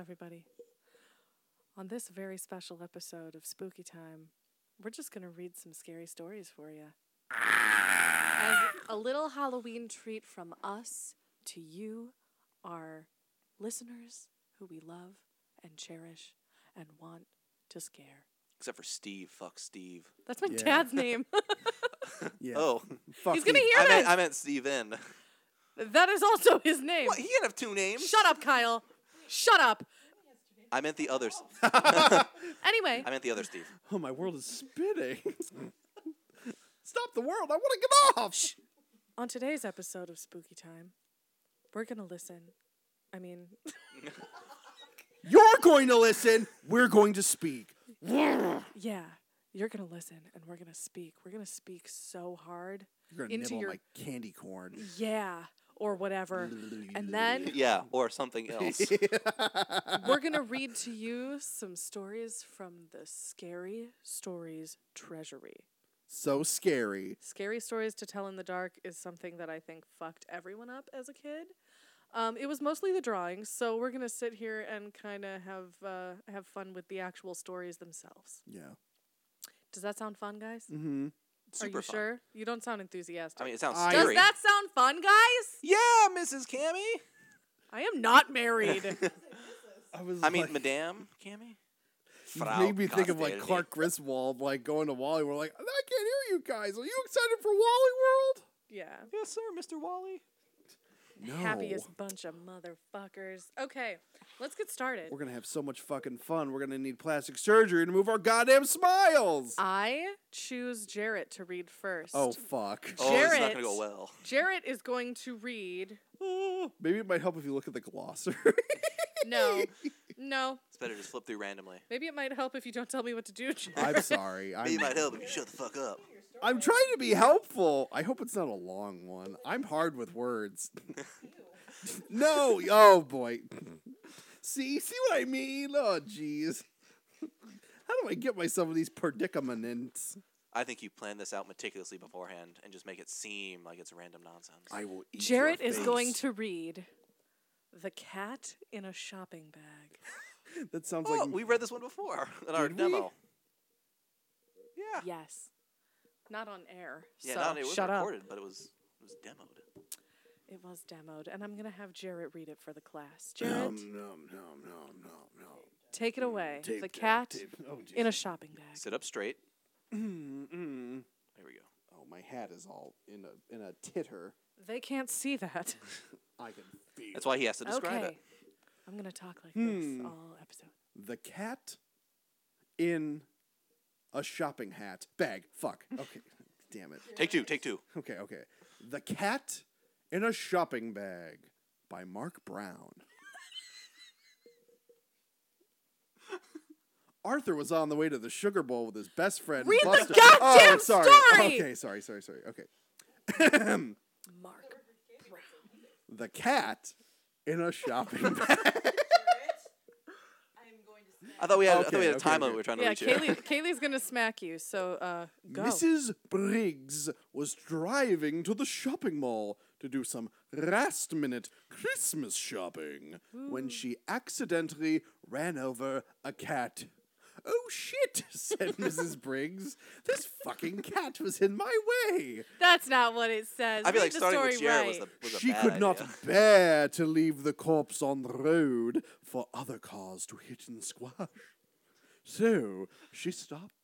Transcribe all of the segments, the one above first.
everybody. On this very special episode of Spooky Time, we're just going to read some scary stories for you. As a little Halloween treat from us to you, our listeners who we love and cherish and want to scare. Except for Steve. Fuck Steve. That's my Yeah. dad's name. Yeah. Oh, Fuck He's going to me. hear I meant, I meant Steven. that is also his name. What? He can have two names. Shut up, Kyle. Shut up. I meant the others. Anyway, I meant the other Steve. Oh, my world is spinning. Stop the world. I want to get off. on today's episode of Spooky Time, we're going to listen. I mean, You're going to listen. We're going to speak. yeah, you're going to listen and we're going to speak. We're going to speak so hard. You're going to Into nibble your- on my candy corn. Yeah, or whatever. And then Yeah, or something else. we're going to read to you some stories from the Scary Stories Treasury. So scary. Scary stories to tell in the dark is something that I think fucked everyone up as a kid. Um, it was mostly the drawings, so we're gonna sit here and kind of have uh, have fun with the actual stories themselves. Yeah. Does that sound fun, guys? Mm-hmm. Super Are you fun. sure? You don't sound enthusiastic. I mean, it sounds I- Does scary. that sound fun, guys? yeah, Mrs. Cammy. I am not married. I was. I mean, like, Madame Cammy. you Frau made me think of like Costelli. Clark Griswold, like going to Wally. We're like, I can't hear you guys. Are you excited for Wally World? yeah. Yes, sir, Mr. Wally. No. Happiest bunch of motherfuckers. Okay, let's get started. We're gonna have so much fucking fun. We're gonna need plastic surgery to move our goddamn smiles. I choose Jarrett to read first. oh fuck. Oh, it's not gonna go well. Jarrett is going to read. Oh, maybe it might help if you look at the glossary. No, no. It's better to just flip through randomly. Maybe it might help if you don't tell me what to do. Jarrett. I'm sorry. Maybe it I'm, might help if you shut the fuck up. I'm trying to be helpful. I hope it's not a long one. I'm hard with words. no. Oh boy. See, see what I mean? Oh jeez. How do I get myself in these predicaments? I think you planned this out meticulously beforehand and just make it seem like it's random nonsense. I will eat Jarrett your is going to read "The Cat in a Shopping Bag." That sounds oh, like we read this one before in our Did we? demo. Yeah. Yes, not on air. Yeah, so not it was shut up. recorded, but it was it was demoed. It was demoed, and I'm gonna have Jarrett read it for the class. Jarrett, nom, nom, nom, nom, nom. take it away. Tape the that, cat tape- Oh, in a shopping bag. Sit up straight. There we go. Oh, my hat is all in a in a titter. They can't see that. I can feel. That's why he has to describe okay, it. I'm gonna talk like Hmm. this all episode. The cat in a shopping hat bag. Fuck. Okay. Damn it. Take two. Take two. Okay, okay. The cat in a shopping bag by Mark Brown. Arthur was on the way to the Sugar Bowl with his best friend. Read the Buster. goddamn oh, sorry. story! Okay, sorry, sorry, sorry. Okay. Mark. Brown. the cat in a shopping bag. I thought we had. I thought we had a okay, time limit okay. we were trying to Yeah, reach here. Kayleigh, Kayleigh's gonna smack you. So uh, go. Mrs. Briggs was driving to the shopping mall to do some last minute Christmas shopping when she accidentally ran over a cat. Oh shit, said Mrs. Briggs. This fucking cat was in my way. That's not what it says. I feel Read like the starting story with Jarrett right. was, the, was a She bad could not bear to leave the corpse on the road for other cars to hit and squash. So she stopped,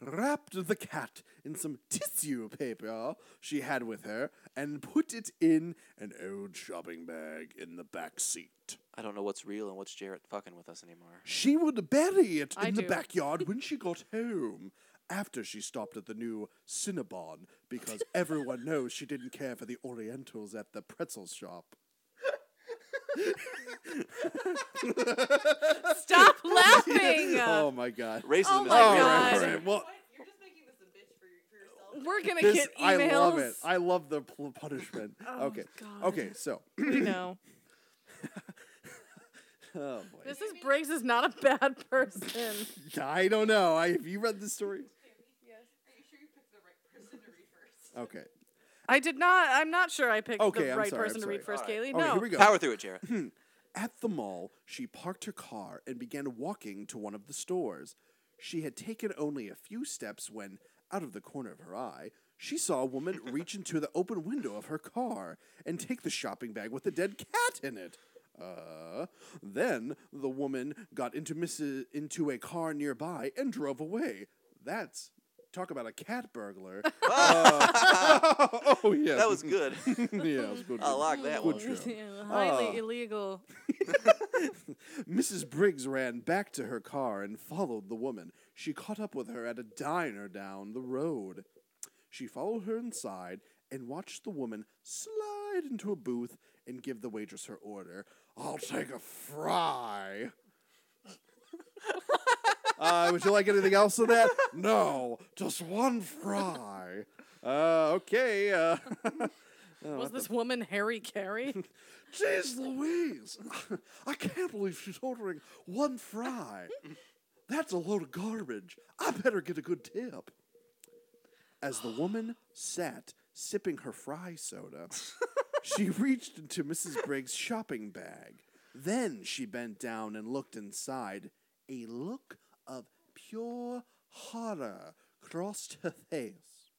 wrapped the cat in some tissue paper she had with her, and put it in an old shopping bag in the back seat. I don't know what's real and what's Jarrett fucking with us anymore. She would bury it I in the do. backyard when she got home. After she stopped at the new Cinnabon, because everyone knows she didn't care for the Orientals at the pretzel shop. Stop laughing. Oh my god. Racism Oh is my All. God. right, all right. Well, You're just making this a bitch for, your, for yourself. We're gonna this, get I love it. I love the pl- punishment. Oh, okay. God. Okay, so. we know. Oh boy. Mrs. Briggs is not a bad person. I don't know. I, have you read the story? Are you sure you picked the right person to read first? Okay. I did not. I'm not sure I picked Okay, the I'm right sorry, I'm person to read sorry. first, All right. Kayleigh. Okay, no. here we go. Power through it, Jarrett. At the mall, she parked her car and began walking to one of the stores. She had taken only a few steps when, out of the corner of her eye, she saw a woman reach into the open window of her car and take the shopping bag with the dead cat in it. Uh, then the woman got into Mrs. into a car nearby and drove away. That's talk about a cat burglar. Uh, oh yeah, That was good. yeah, it was good. I like that Good one. show. Highly Ah. illegal. Mrs. Briggs ran back to her car and followed the woman. She caught up with her at a diner down the road. She followed her inside and watched the woman slide into a booth and give the waitress her order. I'll take a fry. Uh, would you like anything else with that? No, just one fry. Uh, okay. Uh, Was this woman Harry Carey? Jeez Louise! I can't believe she's ordering one fry. That's a load of garbage. I better get a good tip. As the woman sat sipping her fry soda, she reached into Mrs. Briggs' shopping bag. Then she bent down and looked inside. A look of pure horror crossed her face.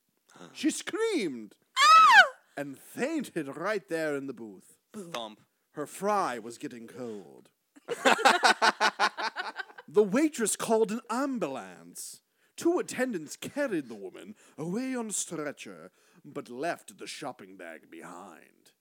She screamed ah! and fainted right there in the booth. Thump. Her fry was getting cold. the waitress called an ambulance. Two attendants carried the woman away on a stretcher, but left the shopping bag behind.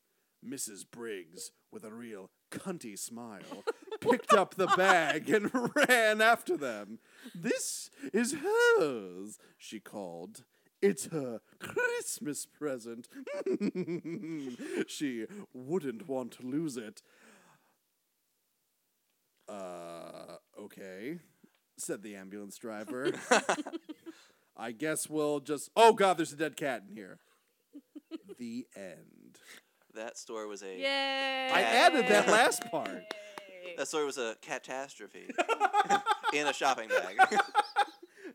Mrs. Briggs, with a real cunty smile, picked up the bag and ran after them. This is hers, she called. It's her Christmas present. she wouldn't want to lose it. Uh, okay, said the ambulance driver. I guess we'll just. Oh, God, there's a dead cat in here. the end. That story was a Yay! I added that last part. That story was a catastrophe in a shopping bag.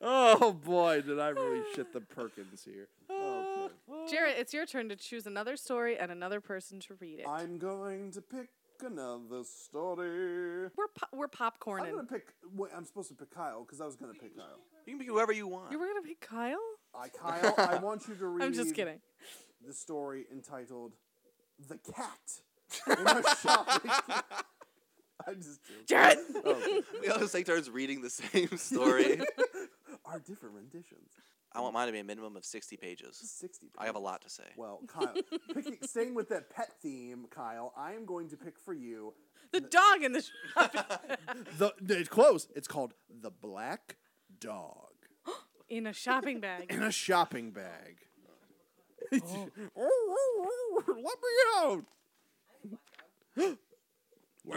Oh, boy, did I really shit the Perkins here. Oh, okay. Jarrett, it's your turn to choose another story and another person to read it. I'm going to pick another story. we're po- we're popcorning. I'm gonna pick. Wait, I'm supposed to pick Kyle because I was gonna pick Kyle. you can pick whoever you want. You were gonna pick Kyle? I Kyle, I want you to read. I'm just kidding. The story entitled "The Cat in a Shopping." I'm just joking. Jarrett. Oh, okay. We always take turns reading the same story. Are different renditions. I want mine to be a minimum of 60 pages. Sixty. I have a lot to say. Well, Kyle, picking, staying with that pet theme, Kyle, I am going to pick for you The dog in the shop. the. It's close. It's called the Black Dog in a shopping bag. in a shopping bag. Oh. Let me out!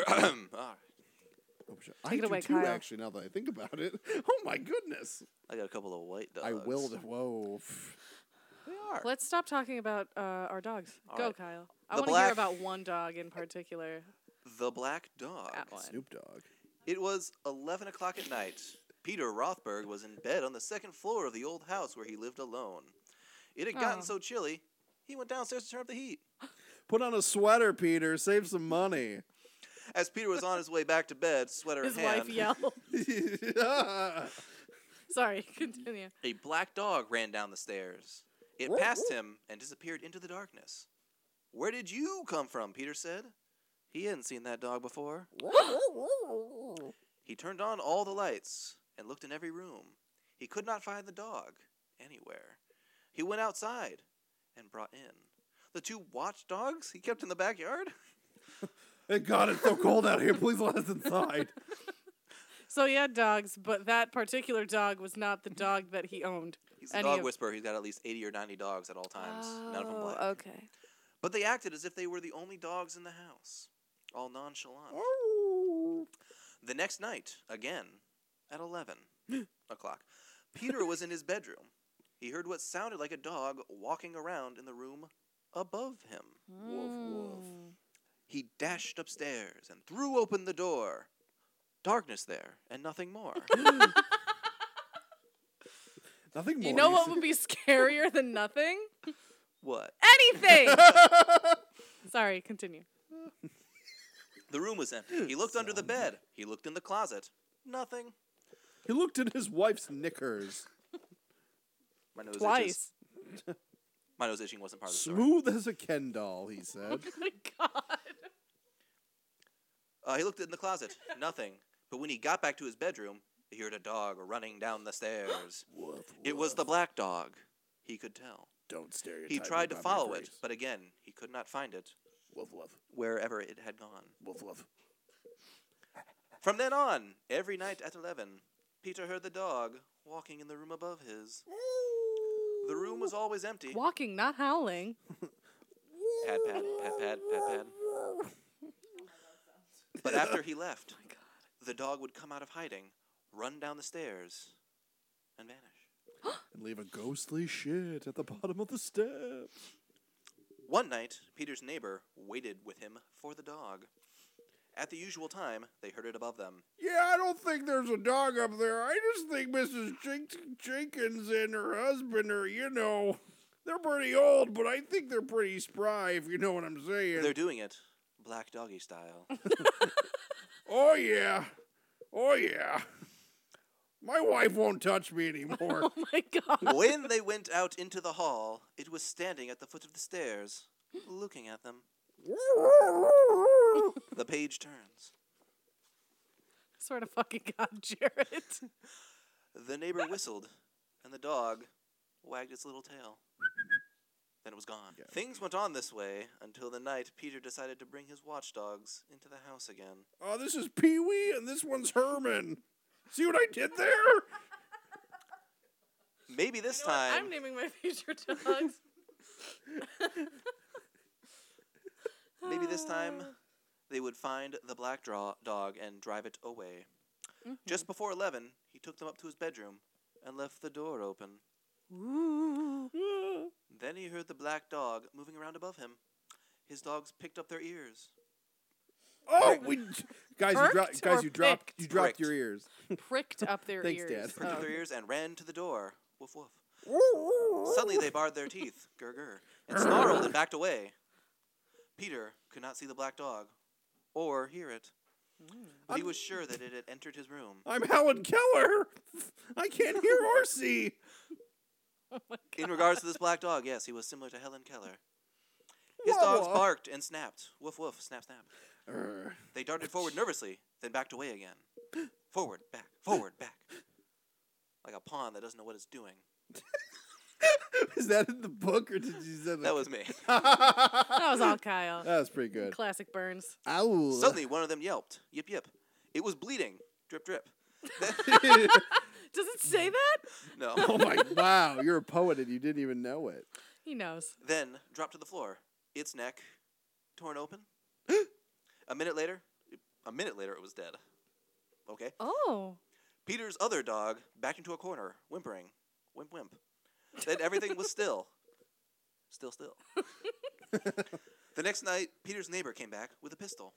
Ah, Oh. I Take it do away, too, Kyle. actually, now that I think about it. Oh my goodness. I got a couple of white dogs. I will. Whoa. They are. Let's stop talking about uh, our dogs. All Go, right. Kyle. I The want to hear about one dog in particular. The Black Dog. That one. Snoop Dogg. It was 11 o'clock at night. Peter Rothberg was in bed on the second floor of the old house where he lived alone. It had gotten Oh. so chilly, he went downstairs to turn up the heat. Put on a sweater, Peter. Save some money. As Peter was on his way back to bed, sweater His in hand, wife yelled. Sorry, continue. a black dog ran down the stairs. It passed him and disappeared into the darkness. Where did you come from? Peter said. He hadn't seen that dog before. He turned on all the lights and looked in every room. He could not find the dog anywhere. He went outside and brought in the two watchdogs he kept in the backyard. Thank God it's so cold out here. Please let us inside. So he had dogs, but that particular dog was not the dog that he owned. He's a Any dog of- whisperer. He's got at least 80 or 90 dogs at all times, none of them oh, black. Oh, okay. But they acted as if they were the only dogs in the house, all nonchalant. Oh. The next night, again, at 11 o'clock, Peter was in his bedroom. He heard what sounded like a dog walking around in the room above him. Woof, woof. He dashed upstairs and threw open the door. Darkness there, and nothing more. Nothing more. You know what said. would be scarier than nothing? what? Anything. Sorry, continue. The room was empty. He looked under the bed. He looked in the closet. Nothing. He looked in his wife's knickers. My nose itches. Twice. My nose itching wasn't part of the story. Smooth as a Ken doll, he said. Oh my god. Uh, he looked in the closet. Nothing. But when he got back to his bedroom, he heard a dog running down the stairs. woof, It was the black dog. He could tell. Don't stereotype. He tried to by follow it, race. but again, he could not find it Woof, woof, wherever it had gone. woof, woof. From then on, every night at 11, Peter heard the dog walking in the room above his. The room was always empty. Walking, not howling. Pad, pad, pad, pad, pad, pad. But after he oh left, the dog would come out of hiding, run down the stairs, and vanish. And leave a ghostly shit at the bottom of the steps. One night, Peter's neighbor waited with him for the dog. At the usual time, they heard it above them. Yeah, I don't think there's a dog up there. I just think Mrs. Jink- Jenkins and her husband are, you know, they're pretty old, but I think they're pretty spry, if you know what I'm saying. They're doing it black doggy style. oh, yeah. Oh, yeah. My wife won't touch me anymore. Oh my god. when they went out into the hall, it was standing at the foot of the stairs, looking at them. The page turns. Sort of fucking god, Jarrett. The neighbor whistled, and the dog wagged its little tail. Then it was gone. Things went on this way until the night Peter decided to bring his watchdogs into the house again. oh, this is Pee Wee, and this one's Herman. See what I did there? Maybe this You know what? time. I'm naming my future dogs. Maybe this time they would find the black draw- dog and drive it away. Just mm-hmm. before 11, he took them up to his bedroom and left the door open. Ooh. Then he heard the black dog moving around above him. His dogs picked up their ears. Oh, we guys, you dro- Perked guys, or you dropped, picked? you dropped Pricked. your ears. Pricked up their Thanks, ears. Dad. Pricked up Oh. their um. ears and ran to the door. Woof woof. Suddenly they bared their teeth, gur gur, and snarled and backed away. Peter could not see the black dog or hear it, but he was sure that it had entered his room. I'm Helen Keller. I can't hear or see. Oh In regards to this black dog, yes, he was similar to Helen Keller. His Wah, dogs barked and snapped. Woof woof, snap snap. Urgh. They darted forward nervously, then backed away again. Forward, back, forward, back. Like a pawn that doesn't know what it's doing. Is that in the book or did you say that? That was me. That was all Kyle. That was pretty good. Classic Burns. Ow. Suddenly, one of them yelped. Yip yip. It was bleeding. Drip drip. Does it say that? No. oh my! Wow, you're a poet and you didn't even know it. He knows. then dropped to the floor. Its neck torn open. a minute later, a minute later, it was dead. Okay. Oh. Peter's other dog backed into a corner, whimpering. Wimp wimp. Then everything was still. Still still. the next night, Peter's neighbor came back with a pistol.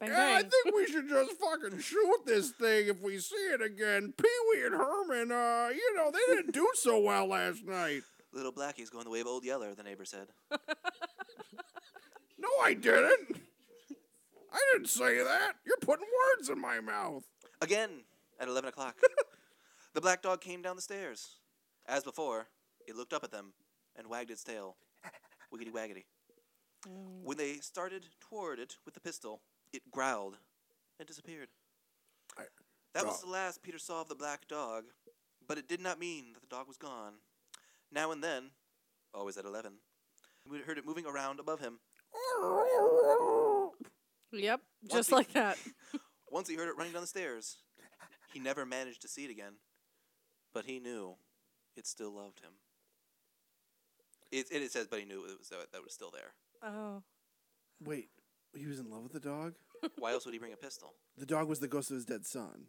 Bang Yeah, I think we should just fucking shoot this thing if we see it again. Pee Wee and Herman, uh, you know, they didn't do so well last night. Little Blackie's going the way of Old Yeller, the neighbor said. No, I didn't. I didn't say that. You're putting words in my mouth. Again, at 11 o'clock, the black dog came down the stairs. As before, it looked up at them and wagged its tail. Wiggity waggity. When they started toward it with the pistol, it growled and disappeared. I- that was the last Peter saw of the black dog, but it did not mean that the dog was gone. Now and then, always at 11, we heard it moving around above him. Yep. Once Just he- like that. Once he heard it running down the stairs. He never managed to see it again, but he knew it still loved him. It, it, it says, but he knew it was that, that was still there. Oh. Wait, he was in love with the dog? Why else would he bring a pistol? The dog was the ghost of his dead son.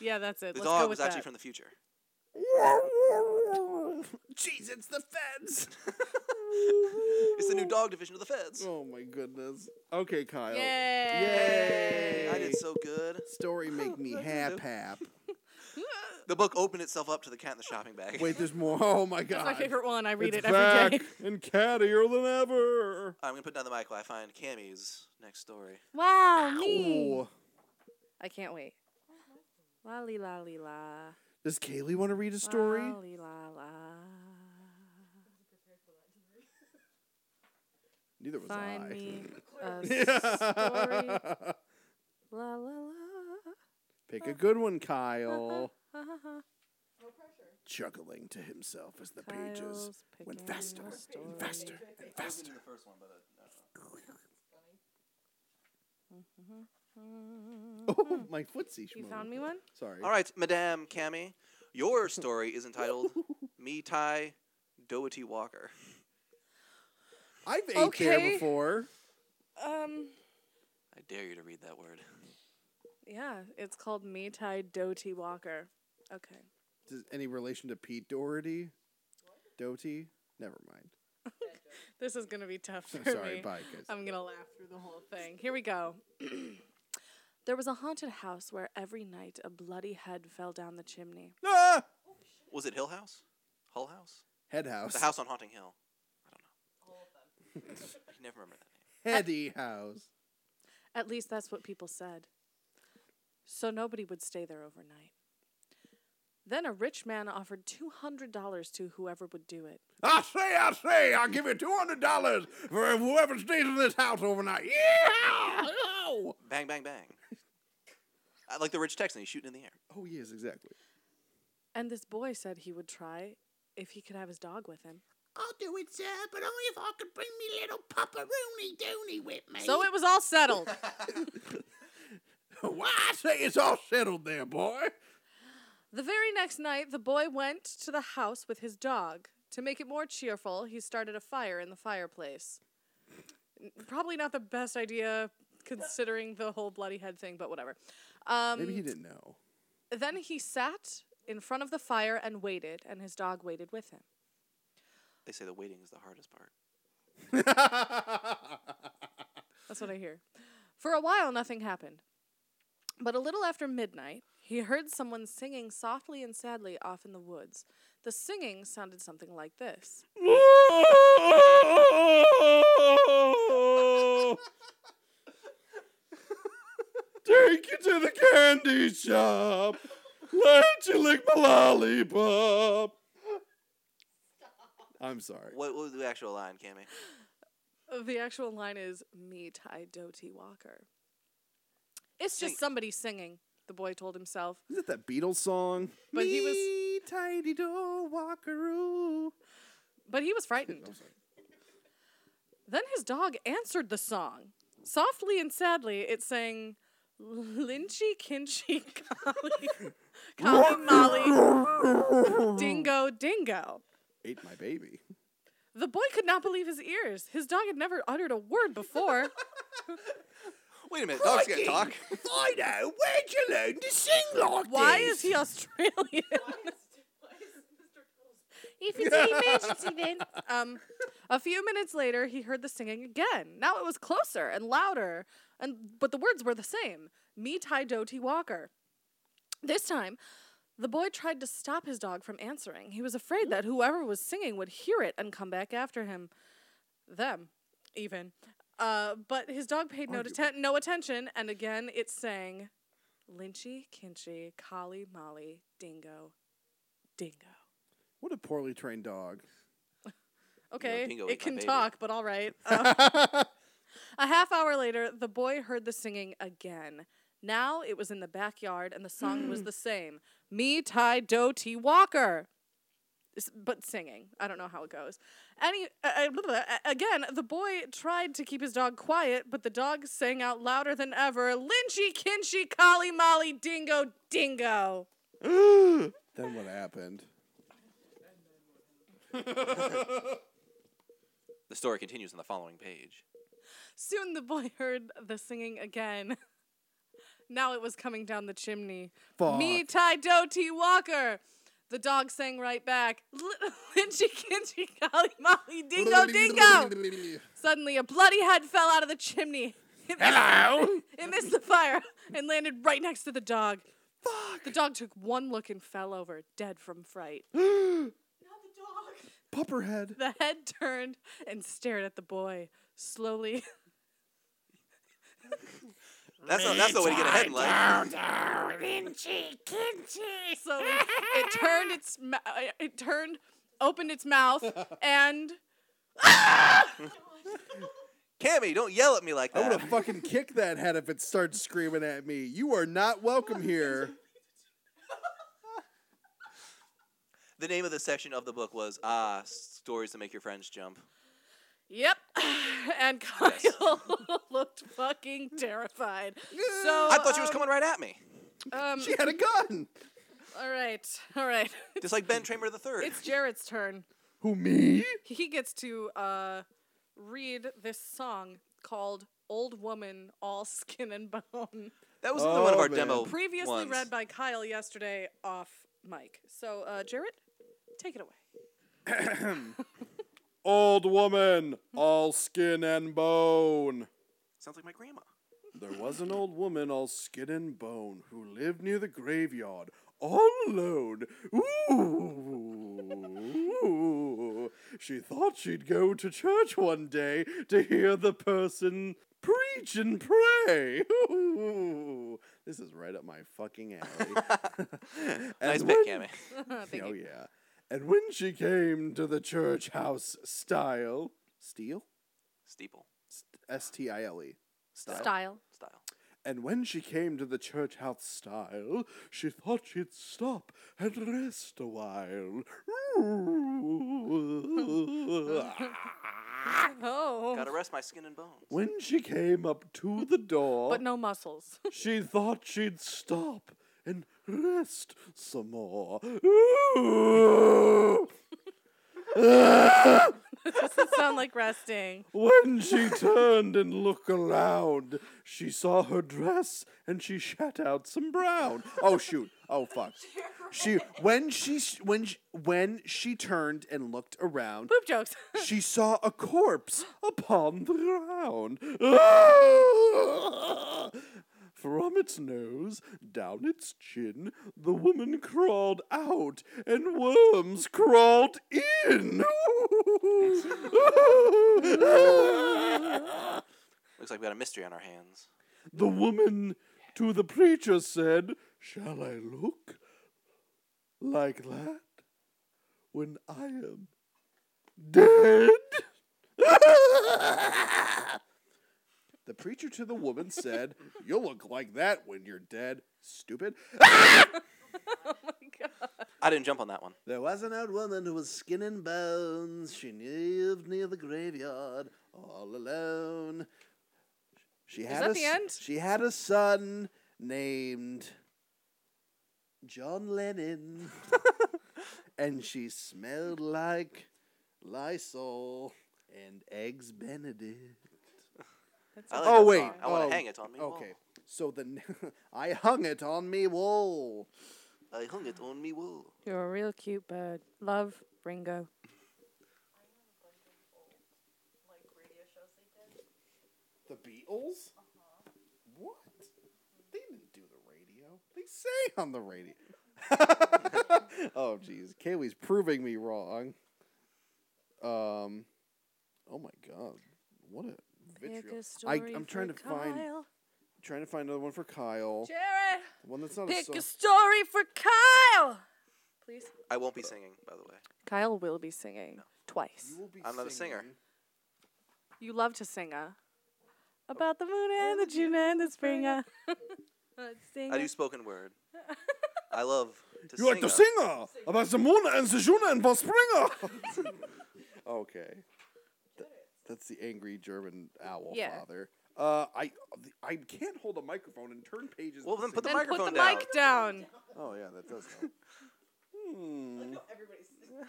Yeah, that's it. The Let's dog go was with actually that. from the future. Jeez, it's the feds. It's the new dog division of the feds. oh my goodness. Okay, Kyle. Yay! Yay! I did so good. Story make me hap hap. The book opened itself up to the cat in the shopping bag. Wait, there's more. Oh my That's god. my favorite one. I read it's it every day. back and cattier than ever. I'm gonna put down the mic while I find Cammy's next story. Wow, me. I can't wait. La li la la. Does Kayleigh want to read a story? La li la la. Neither was Find I. me a story. La la la. Pick a good one, Kyle. Chuckling to himself as the pages Kyle's went picking faster a and faster and faster. the first one, but Oh, my footsie. You schmo. found me one? Sorry. All right, Madame Cammy, your story is entitled "Me Tai Doherty Walker." I've ate there Okay. before. Um, I dare you to read that word. Yeah, it's called Me Tai Doty Walker. Okay. Does any relation to Pete Doherty? Doty? Never mind. This is gonna be tough for Sorry, me. bye, guys. I'm gonna laugh through the whole thing. Here we go. there was a haunted house where every night a bloody head fell down the chimney. Ah! Was it Hill House? Hull House? Head house. The house on Haunting Hill. I don't know. I can never remember that name. Heady house. At least that's what people said. So nobody would stay there overnight. Then a rich man offered $200 to whoever would do it. I say, I say, I'll give you two hundred dollars for whoever stays in this house overnight. Yeah! Oh, Bang, bang, bang. I like the rich Texan. He's shooting in the air. oh yes, exactly. And this boy said he would try if he could have his dog with him. I'll do it, sir, but only if I could bring me little Papa Rooney Dooney with me. So it was all settled. Why I say it's all settled there, boy. The very next night, the boy went to the house with his dog. To make it more cheerful, he started a fire in the fireplace. Probably not the best idea considering the whole bloody head thing, but whatever. Um, Maybe he didn't know. Then he sat in front of the fire and waited, and his dog waited with him. They say the waiting is the hardest part. That's what I hear. For a while, nothing happened. But a little after midnight, he heard someone singing softly and sadly off in the woods. The singing sounded something like this. Take you to the candy shop. Let you lick my lollipop. I'm sorry. What, what was the actual line, Cammy? The actual line is "Me Ty Doty Walker." It's just somebody singing. The boy told himself. Is it that Beatles song? But he was- Me, tidy door walkaroo. But he was frightened. Sorry. Then his dog answered the song. Softly and sadly, it sang Lynchy Kinchy Collie Collie Molly Dingo Dingo. Ate my baby. The boy could not believe his ears. His dog had never uttered a word before. Wait a minute. Dogs can't Crikey. talk. I know. Where'd you learn to sing like Why this? is he Australian? Why is, why is Mr. Cuddles if it's an emergency, then. Um, a few minutes later, he heard the singing again. Now it was closer and louder, and but the words were the same. Me Tai Doty Walker. This time, the boy tried to stop his dog from answering. He was afraid that whoever was singing would hear it and come back after him. Them, even. Uh, but his dog paid no, Arguably. atten- no attention, and again it sang Lynchy, Kinchy, Collie, Molly, Dingo, Dingo. What a poorly trained dog. Okay, Dingo it ate my can baby. talk, but all right. Um, a half hour later, the boy heard the singing again. Now it was in the backyard, and the song was the same. Me Tai Do T Walker. S- But singing. I don't know how it goes. Any uh, uh, blah, blah, blah. again, the boy tried to keep his dog quiet, but the dog sang out louder than ever. Lynchy, Kinchy, Collie, Molly, Dingo, Dingo. then what happened? The story continues on the following page. Soon the boy heard the singing again. Now it was coming down the chimney. Fuck. Me Ty Do T Walker. The dog sang right back. Lynchy Kinchy Golly Molly Dingo Dingo. Suddenly a bloody head fell out of the chimney. It missed, Hello. it missed the fire and landed right next to the dog. The dog took one look and fell over, dead from fright. Not the dog. Pupperhead. The head turned and stared at the boy. Slowly, That's not, that's the way to get ahead in life. Kinchy, kinchy. So it, it turned its ma- uh, it turned opened its mouth and Cammy, don't yell at me like that. I would that. have fucking kicked that head if it started screaming at me. You are not welcome here. The name of the section of the book was Ah, Stories to Make Your Friends Jump. Yep, and Kyle looked fucking terrified. So I thought she was um, coming right at me. Um, She had a gun. all right, all right. Just like Ben Tramer the third. It's Jarrett's turn. Who me? He gets to uh, read this song called "Old Woman, All Skin and Bone." that was another one of Oh, our man. demo Previously ones. read by Kyle yesterday off mic. So, uh, Jarrett, take it away. Old woman, all skin and bone. Sounds like my grandma. There was an old woman, all skin and bone, who lived near the graveyard, all alone. Ooh. She thought she'd go to church one day to hear the person preach and pray. Ooh. This is right up my fucking alley. Nice bit, Cammy. Thank oh you. yeah. And when she came to the church house style, steel, Steeple. S T I L E, style. Style. Style. And when she came to the church house style, she thought she'd stop and rest a while. Oh. Gotta rest my skin and bones. when she came up to the door, But no muscles. she thought she'd stop and rest some more. Doesn't sound like resting. When she turned and looked around, she saw her dress and she shat out some brown. Oh shoot! Oh fuck! She when she when she, when she turned and looked around, Poop jokes. she saw a corpse upon the ground. Ah! From its nose down its chin, the woman crawled out, and worms crawled in. Looks like we got a mystery on our hands. the woman to the preacher said, Shall I look like that when I am dead? the preacher to the woman said, You'll look like that when you're dead, stupid. oh my god. I didn't jump on that one. There was an old woman who was skin and bones. She lived near the graveyard, all alone. She had that a the s- end? She had a son named John Lennon, and she smelled like Lysol and eggs Benedict. That's I a like Oh that wait, song. I want oh, to hang it on me. wall. Okay, so the I hung it on me wall. I hung it on me wall. You're a real cute bird. Love, Ringo. The Beatles? What? They didn't do the radio. They sang on the radio. oh, jeez. Kayleigh's proving me wrong. Um. Oh my God. What a Pick vitriol. a story I'm trying for to find trying to find another one for Kyle. Jarrett, One that's not a pick song. a story for Kyle. Please. I won't be singing, by the way. Kyle will be singing twice. You will be I'm not a singer. singing. You love to sing, uh, about the moon and the June and the spring. uh. Sing I do spoken word. I love to You like the sing. singer about the moon and the Juna and the Springer. okay, Th- that's the angry German owl Yeah. father. Uh, I I can't hold a microphone and turn pages. Well, at then put the same- Then put the microphone down. mic down. Oh yeah, that does help. Hmm.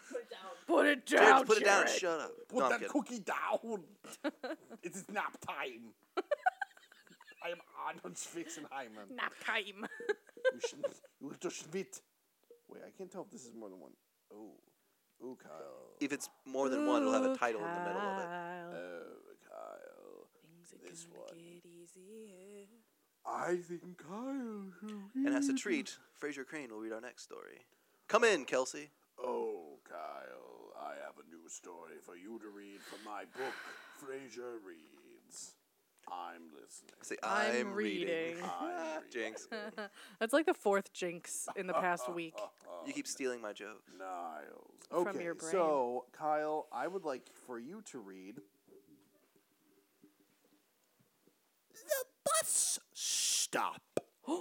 Put it down. Put it Jarrett, down. just put it down and Jarrett. shut up. Put no, I'm that kidding. cookie down. it is nap time. I am Arnold Schwarzenegger. Nap time. You should, you will just schmidt. Wait, I can't tell if this is more than one. Oh, oh, Kyle. If it's more than one, it'll have a Ooh, title in the middle of it. Oh, Kyle. Things are this gonna one. get easier. I think Kyle should And as a read- treat, Frasier Crane will read our next story. Come in, Kelsey. Oh, Kyle, I have a new story for you to read from my book, Fraser Reads. I'm listening. Say, I'm I'm, reading." Ah, Jinx. That's like the fourth jinx in the past week. You keep stealing my jokes. Niles. From Okay, your brain. so Kyle, I would like for you to read. The bus stop.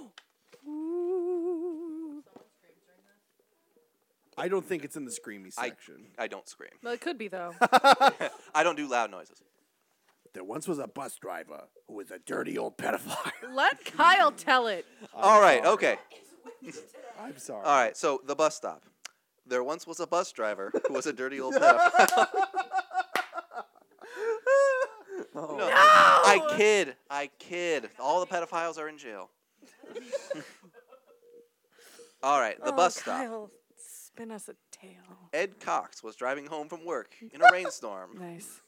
I don't think it's in the screamy section. I don't scream. Well, it could be though. I don't do loud noises. There once was a bus driver who was a dirty old pedophile. Let Kyle tell it. All right, okay. I'm sorry. All right, so the bus stop. There once was a bus driver who was a dirty old pedophile. Oh. no, I kid. I kid. All the pedophiles are in jail. All right, the oh, bus stop. Kyle, spin us a tale. Ed Cox was driving home from work in a rainstorm. Nice.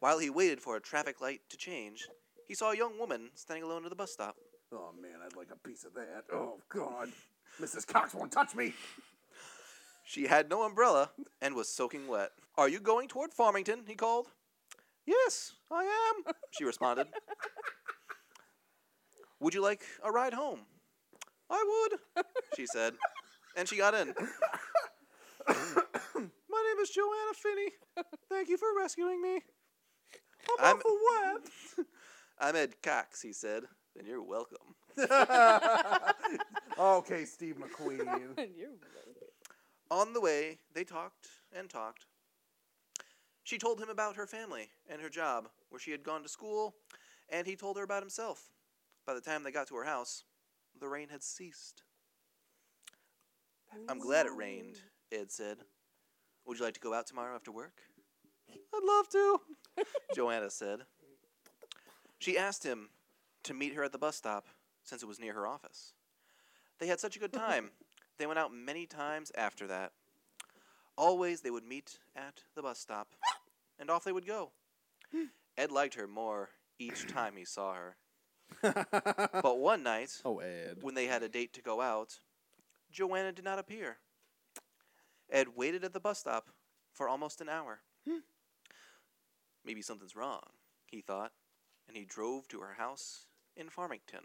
While he waited for a traffic light to change, he saw a young woman standing alone at the bus stop. Oh man, I'd like a piece of that. Oh God, Mrs. Cox won't touch me. She had no umbrella and was soaking wet. Are you going toward Farmington? he called. Yes, I am, she responded. Would you like a ride home? I would, she said. And she got in. My name is Joanna Finney. Thank you for rescuing me. I'm, For what? I'm Ed Cox, he said. And you're welcome. okay, Steve McQueen. You're On the way, they talked and talked. She told him about her family and her job, where she had gone to school, and he told her about himself. By the time they got to her house, the rain had ceased. I'm glad it rained, Ed said. Would you like to go out tomorrow after work? I'd love to, Joanna said. She asked him to meet her at the bus stop since it was near her office. They had such a good time. They went out many times after that. Always they would meet at the bus stop, and off they would go. Ed liked her more each time he saw her. But one night, oh, Ed. when they had a date to go out, Joanna did not appear. Ed waited at the bus stop for almost an hour. Hmm. Maybe something's wrong, he thought, and he drove to her house in Farmington.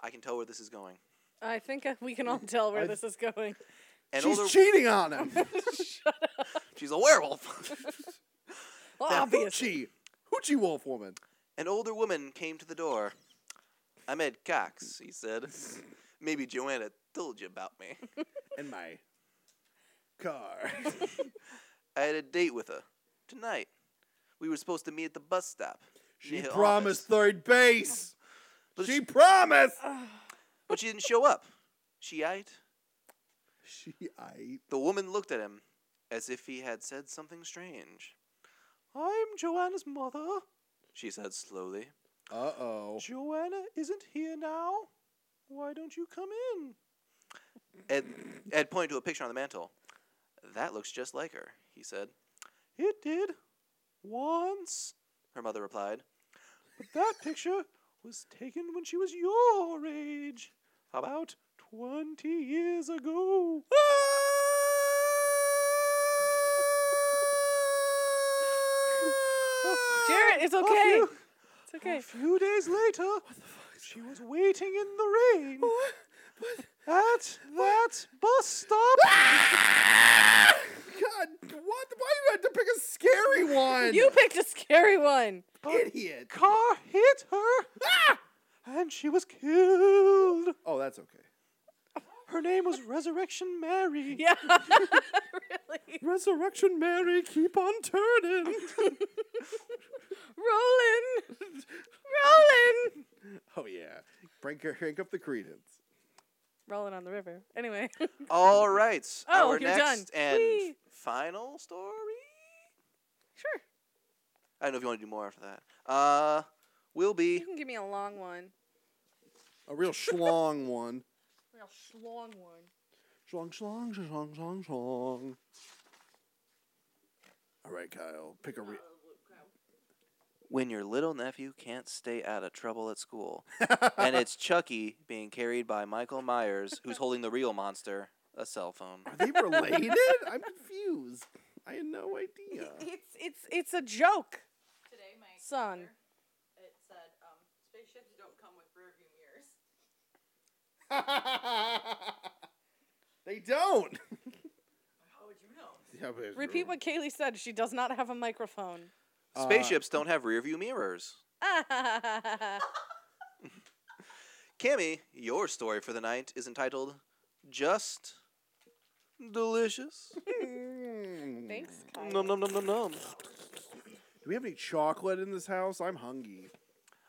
I can tell where this is going. I think uh, we can all tell where I- this is going. An She's older, cheating on him. Shut up. She's a werewolf. Obviously. Hoochie, Hoochie Wolf woman. An older woman came to the door. I'm Ed Cox, he said. Maybe Joanna told you about me. In my car. I had a date with her tonight. We were supposed to meet at the bus stop. She promised office, third base. But she she- promised. But she didn't show up. She ate. She ate. The woman looked at him as if he had said something strange. I'm Joanna's mother, she said slowly. Uh oh. Joanna isn't here now. Why don't you come in? Ed, Ed pointed to a picture on the mantel. That looks just like her, he said. It did. Once, her mother replied. But that picture was taken when she was your age. About 20 years ago. Jarrett, it's okay. It's okay. A few days later, she was waiting in the rain at that bus stop. God, what? Why you had to pick a scary one? You picked a scary one. idiot. Car hit her, ah! And she was killed. Oh, that's okay. Her name was Resurrection Mary. Yeah. really. Resurrection Mary, keep on turning. Rolling. Rolling. oh yeah, crank, crank up the Creedence. Rolling on the river. Anyway. All right. Oh, our you're next done. and Whee! final story. sure. I don't know if you want to do more after that. Uh, will be You can give me a long one. A real schlong one. Real long one. Schlong, schlong, schlong, schlong, schlong. All right, Kyle, pick a. Re- uh, when your little nephew can't stay out of trouble at school, and it's Chucky being carried by Michael Myers, who's holding the real monster, a cell phone. Are they related? I'm confused. I had no idea. It's it's it's a joke. Today, my Son. calendar, it said um, they don't. How would you know? Yeah, but it's Repeat what Kayleigh said. She does not have a microphone. Uh, Spaceships don't have rear view mirrors. Cammy, your story for the night is entitled Just Delicious. Thanks, Kyle. Num num num num num. Do we have any chocolate in this house? I'm hungry.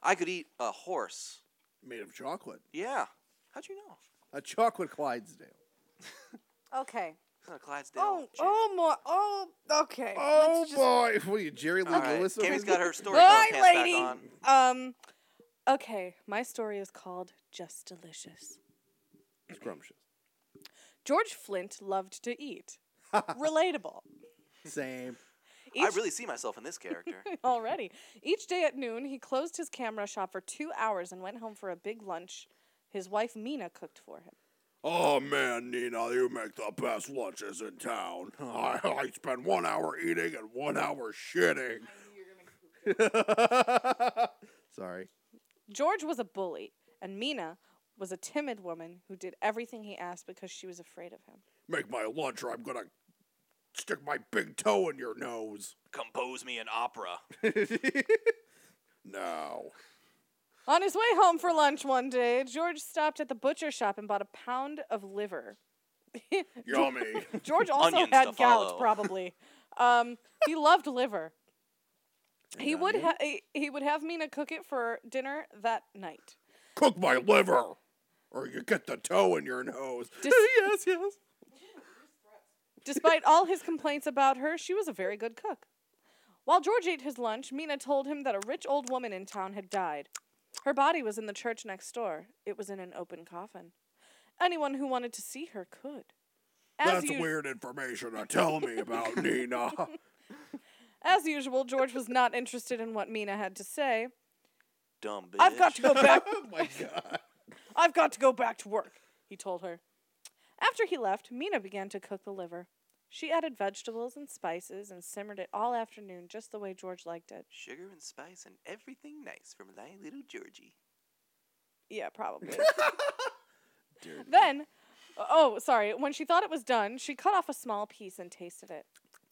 I could eat a horse. Made of chocolate. Yeah. How'd you know? A chocolate Clydesdale. Okay. Uh, Clydesdale. Oh, Jerry. oh, more. Oh, okay. Oh Let's just- boy! What are you, Jerry Lee All right. Lewis? over Cammy's here? got her story Bye, pants back on. Um, okay. My story is called Just Delicious. Scrumptious. George Flint loved to eat. Relatable. Same. I Each- really see myself in this character. already. Each day at noon, he closed his camera shop for two hours and went home for a big lunch. His wife Mina cooked for him. Oh man, Nina, you make the best lunches in town. I, I spend one hour eating and one hour shitting. Sorry. George was a bully, and Mina was a timid woman who did everything he asked because she was afraid of him. Make my lunch or I'm gonna stick my big toe in your nose. Compose me an opera. no. On his way home for lunch one day, George stopped at the butcher shop and bought a pound of liver. Yummy. George also Onions had to gout, follow. probably. Um, he loved liver. He would onion? ha- he, he would have Mina cook it for dinner that night. Cook my liver or you get the toe in your nose. Dis- yes, yes. Despite all his complaints about her, she was a very good cook. While George ate his lunch, Mina told him that a rich old woman in town had died. Her body was in the church next door. It was in an open coffin. Anyone who wanted to see her could. As, That's u- weird information to tell me about Nina. as usual, George was not interested in what Mina had to say. Dumb bitch. I've got to go back. oh my god. I've got to go back to work, he told her. After he left, Mina began to cook the liver. She added vegetables and spices and simmered it all afternoon just the way George liked it. Sugar and spice and everything nice from thy little Georgie. Yeah, probably. then, uh, oh, sorry. When she thought it was done, she cut off a small piece and tasted it.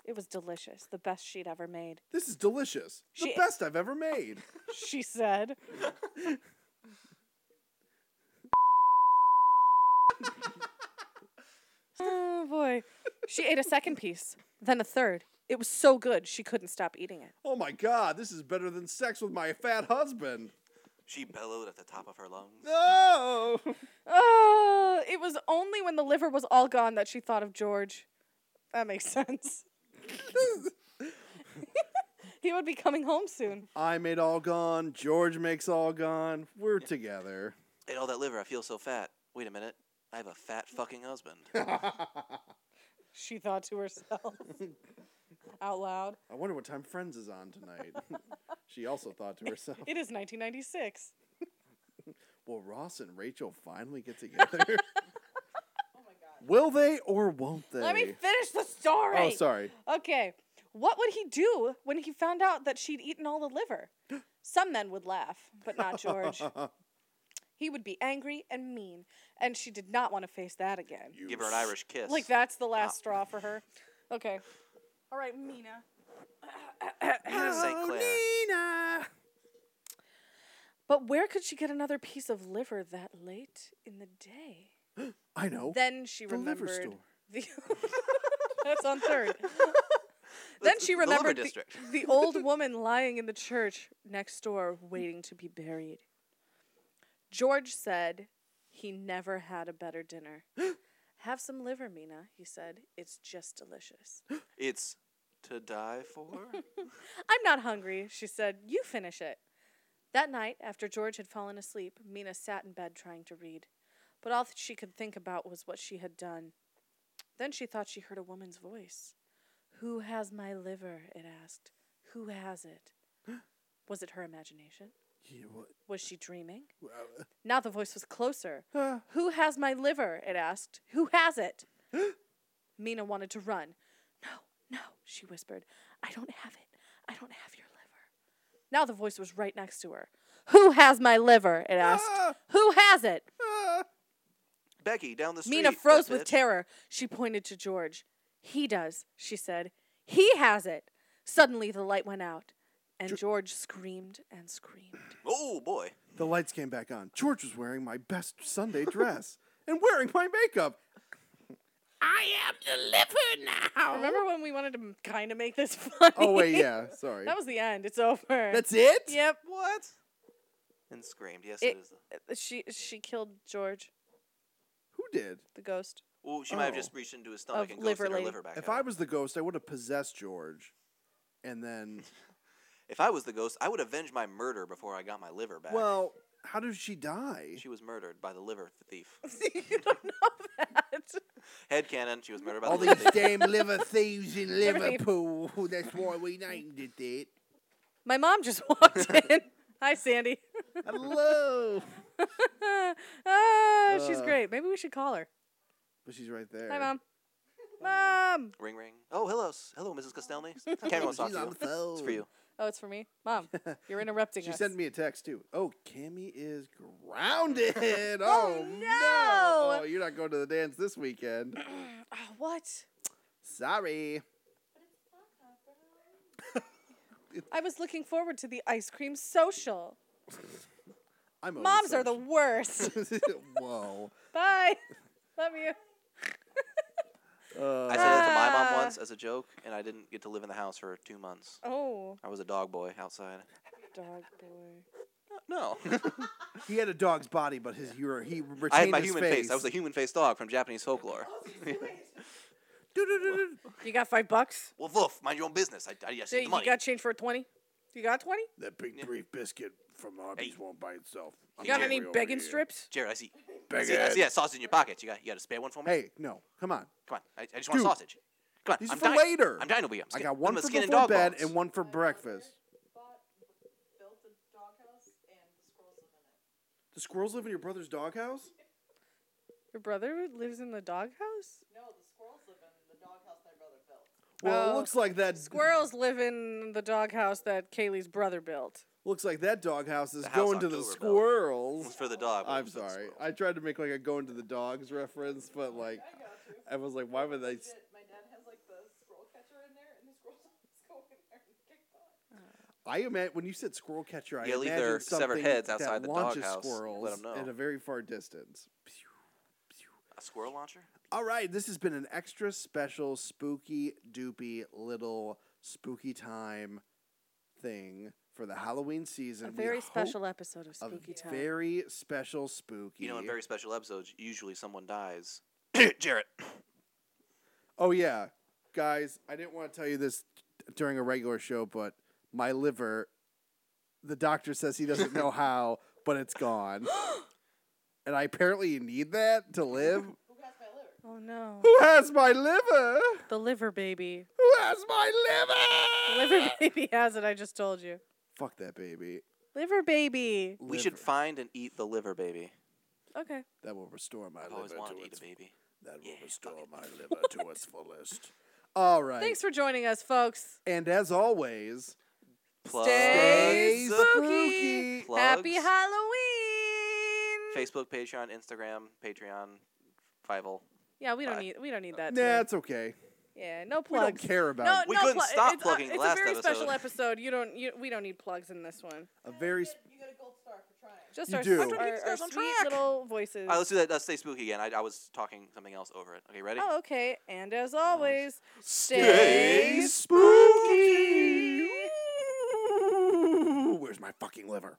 It was delicious, the best she'd ever made. This is delicious. The best I've ever made. She said. oh boy. She ate a second piece, then a third. It was so good she couldn't stop eating it. Oh my god, this is better than sex with my fat husband. She bellowed at the top of her lungs. No. Oh, it was only when the liver was all gone that she thought of George. That makes sense. he would be coming home soon. I made all gone. George makes all gone. We're together. Ate all that liver. I feel so fat. Wait a minute. I have a fat fucking husband. She thought to herself out loud. I wonder what time Friends is on tonight. she also thought to herself, It is 1996. Will Ross and Rachel finally get together? Will they or won't they? Let me finish the story. oh, sorry. Okay. What would he do when he found out that she'd eaten all the liver? Some men would laugh, but not George. He would be angry and mean, and she did not want to face that again. You Give her an Irish kiss. Like that's the last straw for her. Okay. All right, Mina. Mina St. Oh, Clair. Nina. But where could she get another piece of liver that late in the day? I know. Then she The liver remembered store. the That's on third. then she the liver remembered the, district. the old woman lying in the church next door waiting to be buried. George said he never had a better dinner. Have some liver, Mina, he said. It's just delicious. It's to die for. I'm not hungry, she said. You finish it. That night, after George had fallen asleep, Mina sat in bed trying to read. But all that she could think about was what she had done. Then she thought she heard a woman's voice. Who has my liver? it asked. Who has it? Was it her imagination? Yeah, what? Was she dreaming? Uh, Now the voice was closer. uh, Who has my liver? it asked. Who has it? Mina wanted to run. No, no, she whispered. I don't have it. I don't have your liver. Now the voice was right next to her. Who has my liver? it asked. Ah! Who has it? ah. Becky down the street. Mina froze with bitch. terror. She pointed to George. He does, she said. He has it. Suddenly the light went out, and George screamed and screamed. Oh boy. The lights came back on. George was wearing my best Sunday dress and wearing my makeup. I am the liver now. Remember when we wanted to kind of make this funny? Oh wait, yeah, sorry. that was the end. It's over. That's it. Yep. What? And screamed. Yes, It- it is. the- Uh, She she killed George, Who did? the ghost. Well, she might have Oh. just reached into his stomach Of and liver ghosted her liver back If out. I was the ghost, I would have possessed George, and then. If I was the ghost, I would avenge my murder before I got my liver back. Well, how did she die? she was murdered by the liver thief. you don't know that. Head canon. She was murdered by All the liver these thief. damn liver thieves in Liver thief. Liverpool. That's why we named it that. My mom just walked in. Hi, Sandy. Hello. ah, she's Uh. great. Maybe we should call her. But she's right there. Hi, mom. Mom. Ring ring. Oh, hello, s- hello, Mrs. Castelny. Cammy wants to talk She's to on you. the phone. It's for you. Oh, it's for me. Mom, you're interrupting us. She us. sent me a text too. Oh, Cammy is grounded. oh, Oh, no. Oh, you're not going to the dance this weekend. Oh, what? Sorry. I was looking forward to the ice cream social. I'm Moms are the worst. Whoa. Bye. Love you. Uh, I said that to my mom Ah. once as a joke, and I didn't get to live in the house for two months. Oh, I was a dog boy outside. dog boy. No, he had a dog's body, but his he, re- he retained I had my his human face. I was a human faced dog from Japanese folklore. Du-du-du-du. You got five bucks? well, woof, mind your own business. I, I, I Yeah, see the you money. got change for a 20? You got 20? That big brief biscuit from Arby's Hey. won't buy itself. I'm You got any hungry Beggin' Strips? Jarrett, I see. I Beg see, I see that sausage in your pocket. You got, you got a spare one for me? Hey, no, come on. Come on. I, I just want Dude. a sausage. Come on. These I'm are for dying. later. I'm dying to be. I'm I skin- got one I'm a for skin and before dog bed bones. and one for breakfast. Bought, built a doghouse, and the squirrels live in it. The squirrels live in your brother's doghouse? Your brother lives in the doghouse? No, the squirrels live in the doghouse my brother built. Well, it Oh. looks like that Squirrels live in the doghouse that Kayleigh's brother built. looks like that doghouse is The house going to the October built. squirrels. It's for the dog. but I'm it's for the sorry. squirrel. I tried to make like a going to the dogs reference, but like I was like, why would they? s- Did- My dad has like the squirrel catcher in there, and the squirrels always go in there and kick butt. I imagine when you said squirrel catcher, I Yeah, leave imagined their severed something heads that outside the launches doghouse. Let squirrels 'em know. at a very far distance. A squirrel launcher? All right, this has been an extra special spooky doopy little spooky time thing for the Halloween season. A very hope special episode of a Spooky Time. very special spooky. You know, in very special episodes, usually someone dies. Jarrett. Oh yeah, guys, I didn't want to tell you this during a regular show, but my liver, the doctor says he doesn't know how, but it's gone. and I apparently need that to live. Who has my liver? Oh no. Who has my liver? The liver baby. Who has my liver? liver baby has it, I just told you. Fuck that baby. Liver baby. We should find and eat the liver baby. Okay. That will restore my I've always liver wanted to to eat its a baby. that will Yeah, restore my liver to its fullest. All right. Thanks for joining us, folks. and as always, Plugs. Stay Stay spooky. spooky. Happy Halloween. Facebook, Patreon, Instagram, Patreon, Fivel. Yeah, we don't Bye. need we don't need that. nah, today. it's okay. Yeah, no We don't care about no, it. We no couldn't plu- stop it's, plugging uh, the it's last a very special episode. episode. You don't you, we don't need plugs in this one. A very You get a gold star for trying. Just You our, do. our, I'm trying to keep you our guys on sweet track. little voices. All right, let's do that. Let's stay spooky again. I, I was talking something else over it. Okay, ready? Oh, okay. And as always, Stay stay spooky. Where's my fucking liver?